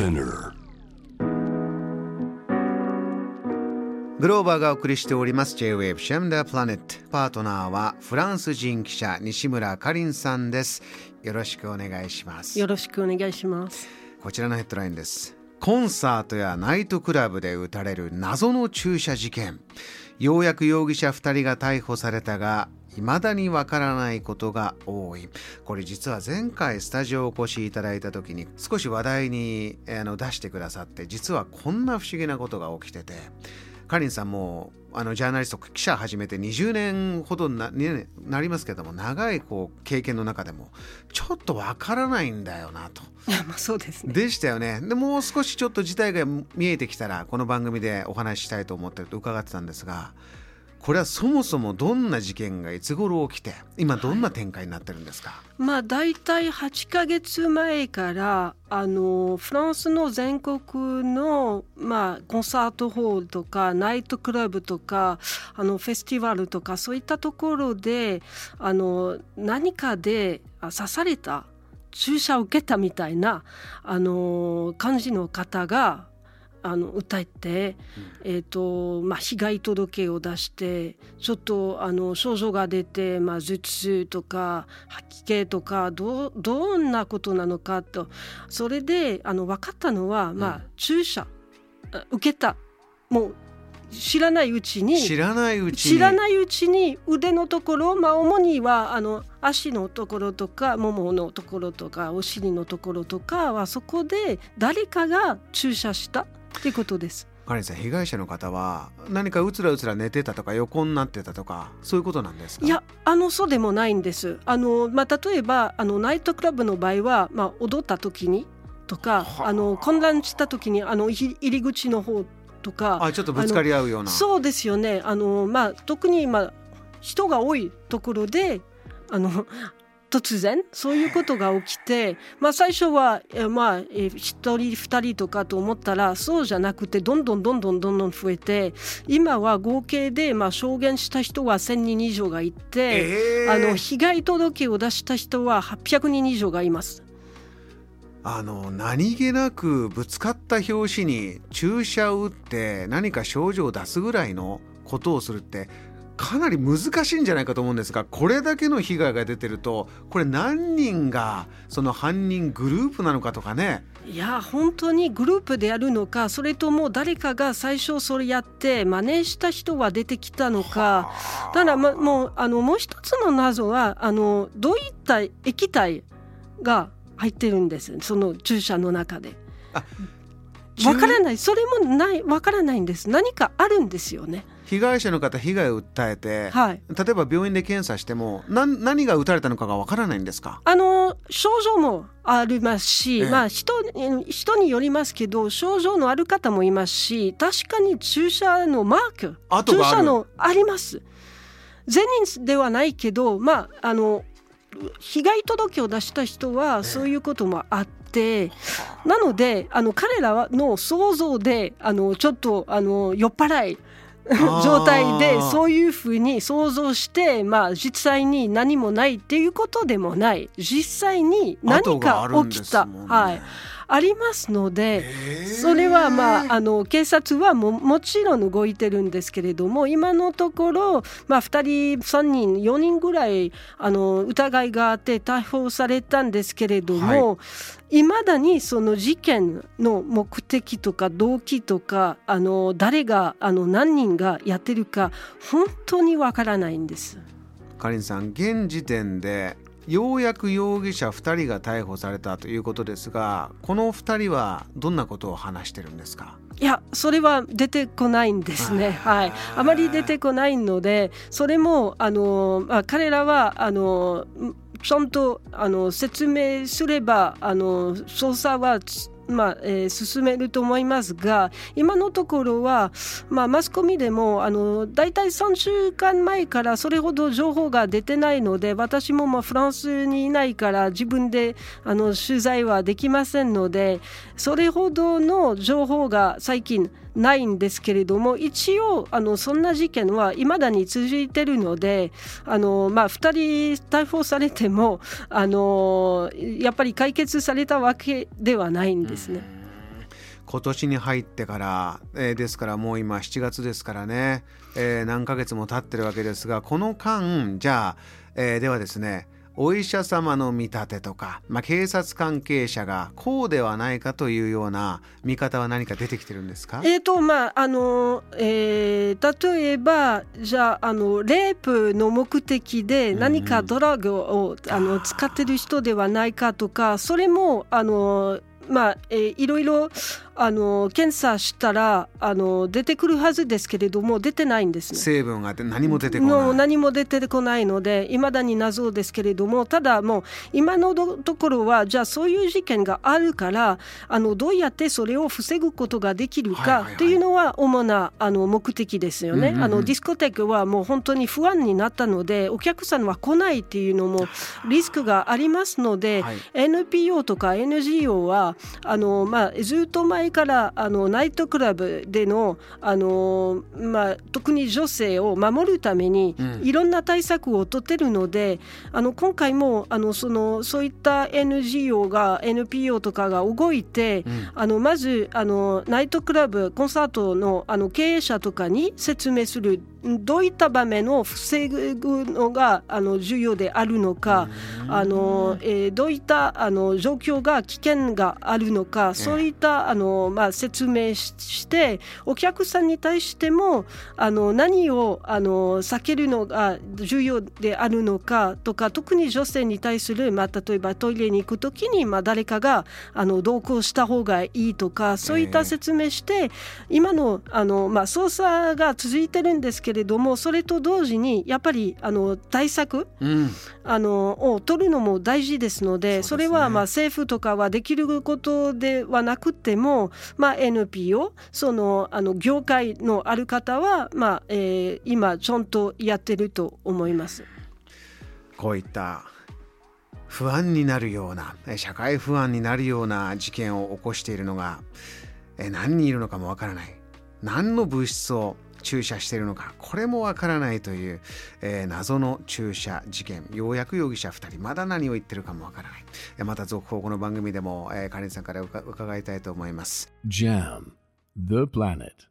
Spinner. グローバーがお送りしております J-Wave シェムダープラネット。パートナーはフランス人記者西村かりんさんです。よろしくお願いします。よろしくお願いします。こちらのヘッドラインですコンサートやナイトクラブで撃たれる謎の注射事件。ようやく容疑者2人が逮捕されたが未だにわからないことが多い。これ実は前回スタジオお越しいただいた時に少し話題にあの出してくださって実はこんな不思議なことが起きてて。カリンさんもあのジャーナリスト記者始めて20年ほどなになりますけども長いこう経験の中でもちょっとわからないんだよなと。まあそうですね。でしたよね。でもう少しちょっと事態が見えてきたらこの番組でお話ししたいと思ってると伺ってたんですがこれはそもそもどんな事件がいつ頃起きて今どんな展開になってるんですか、はい、まあ大体8か月前からあのフランスの全国の、まあ、コンサートホールとかナイトクラブとかあのフェスティバルとかそういったところであの何かで刺された注射を受けたみたいなあの感じの方があの訴えて、えーとまあ、被害届を出してちょっとあの症状が出て、まあ、頭痛とか吐き気とかどどんなことなのかと。それであの分かったのは、まあ、注射受けた。もう知らないうちに知らないうちに。知らないうちに腕のところ、まあ、主にはあの足のところとかもものところとかお尻のところとかはそこで誰かが注射したっていうことです。カレンさん被害者の方は何かうつらうつら寝てたとか横になってたとかそういうことなんですか？いやあのそうでもないんです。あの、まあ、例えばあのナイトクラブの場合は、まあ、踊った時にとかあ。の混乱した時にあの入り口の方とかあちょっとぶつかり合うような。そうですよね。あの、まあ、特に、まあ、人が多いところであの突然そういうことが起きて、まあ、最初は、えまあ、え1人2人とかと思ったらそうじゃなくてどんどんどんどんどんどん増えて今は合計で、まあ、証言した人は1,000人以上がいて、えー、あの被害届を出した人は800人以上がいます。あの何気なくぶつかった拍子に注射を打って何か症状を出すぐらいのことをするってかなり難しいんじゃないかと思うんですがこれだけの被害が出てるとこれ何人がその犯人グループなのかとかね。いや本当にグループでやるのかそれとも誰かが最初それやって真似した人は出てきたのか。ただ、ま、もうあのもう一つの謎はあのどういった液体が入ってるんです？その注射の中で。わからない。それもないわからないんです。何かあるんですよね。被害者の方被害を訴えて、はい、例えば病院で検査しても何何が打たれたのかがわからないんですか？あの症状もありますし、ええ、まあ人人によりますけど症状のある方もいますし確かに注射のマーク注射のあります。全人ではないけどまああの被害届を出した人はそういうこともあって、なのであの彼らの想像であのちょっとあの酔っ払い 状態でそういうふうに想像して、まあ、実際に何もないっていうことでもない。実際に何か起きた。はいありますので、それは、まあ、あの警察はももちろん動いてるんですけれども今のところ、まあ、2人3人4人ぐらいあの疑いがあって逮捕されたんですけれども、いまだにその事件の目的とか動機とかあの誰があの何人がやってるか本当にわからないんです。かりんさん現時点でようやく容疑者2人が逮捕されたということですがこの2人はどんなことを話してるんですか？いやそれは出てこないんですね、はい、あまり出てこないのでそれもあの、まあ、彼らはあのちゃんとあの説明すればあの捜査はまあえー、進めると思いますが今のところは、まあ、マスコミでもあの大体3週間前からそれほど情報が出てないので私もまあフランスにいないから自分であの取材はできませんのでそれほどの情報が最近ないんですけれども一応あのそんな事件はいまだに続いてるのであの、まあ、2人逮捕されてもあのやっぱり解決されたわけではないんですね。今年に入ってから、えー、ですからもう今7月ですからね、えー、何ヶ月も経ってるわけですがこの間じゃあ、えー、ではですねお医者様の見立てとか、まあ、警察関係者がこうではないかというような見方は何か出てきてるんですか？えーとまああのえー、例えばじゃああのレイプの目的で何かドラッグを、うん、あの使ってる人ではないかとかそれもあのまあ、えー、いろいろあの検査したらあの出てくるはずですけれども出てないんですね。成分が何も出てこない。何も出てこないのでいまだに謎ですけれどもただもう今のところはじゃあそういう事件があるからあのどうやってそれを防ぐことができるかっていうのは主なあの目的ですよね。あのディスコテークはもう本当に不安になったのでお客さんは来ないっていうのもリスクがありますので、はい、NPO とか NGO はあの、まあ、ずっと前からあのナイトクラブでのあの、まあ、特に女性を守るためにいろんな対策を取ってるので、うん、あの今回もあのそのそういった NGO が NPO とかが動いて、うん、あのまずあのナイトクラブコンサートのあの経営者とかに説明するどういった場面を防ぐのがあの重要であるのか、あのえー、どういったあの状況が危険があるのか、そういったあの、まあ、説明してお客さんに対してもあの何をあの避けるのが重要であるのかとか特に女性に対する、まあ、例えばトイレに行く時に、まあ、誰かがあの同行した方がいいとかそういった説明して、今のあの、まあ、捜査が続いてるんですけれどもそれと同時にやっぱりあの対策、うん、あのを取るのも大事ですのでそれはまあ政府とかはできることではなくても、まあ、NPO そのあの業界のある方は、まあえー、今ちゃんとやってると思います。こういった不安になるような社会不安になるような事件を起こしているのが何人いるのかもわからない。何の物質を注射しているのかこれもわからないという、えー、謎の注射事件。ようやく容疑者2人まだ何を言ってるかもわからない。また続報この番組でも、えー、カレンさんから伺いたいと思います。JAM The Planet.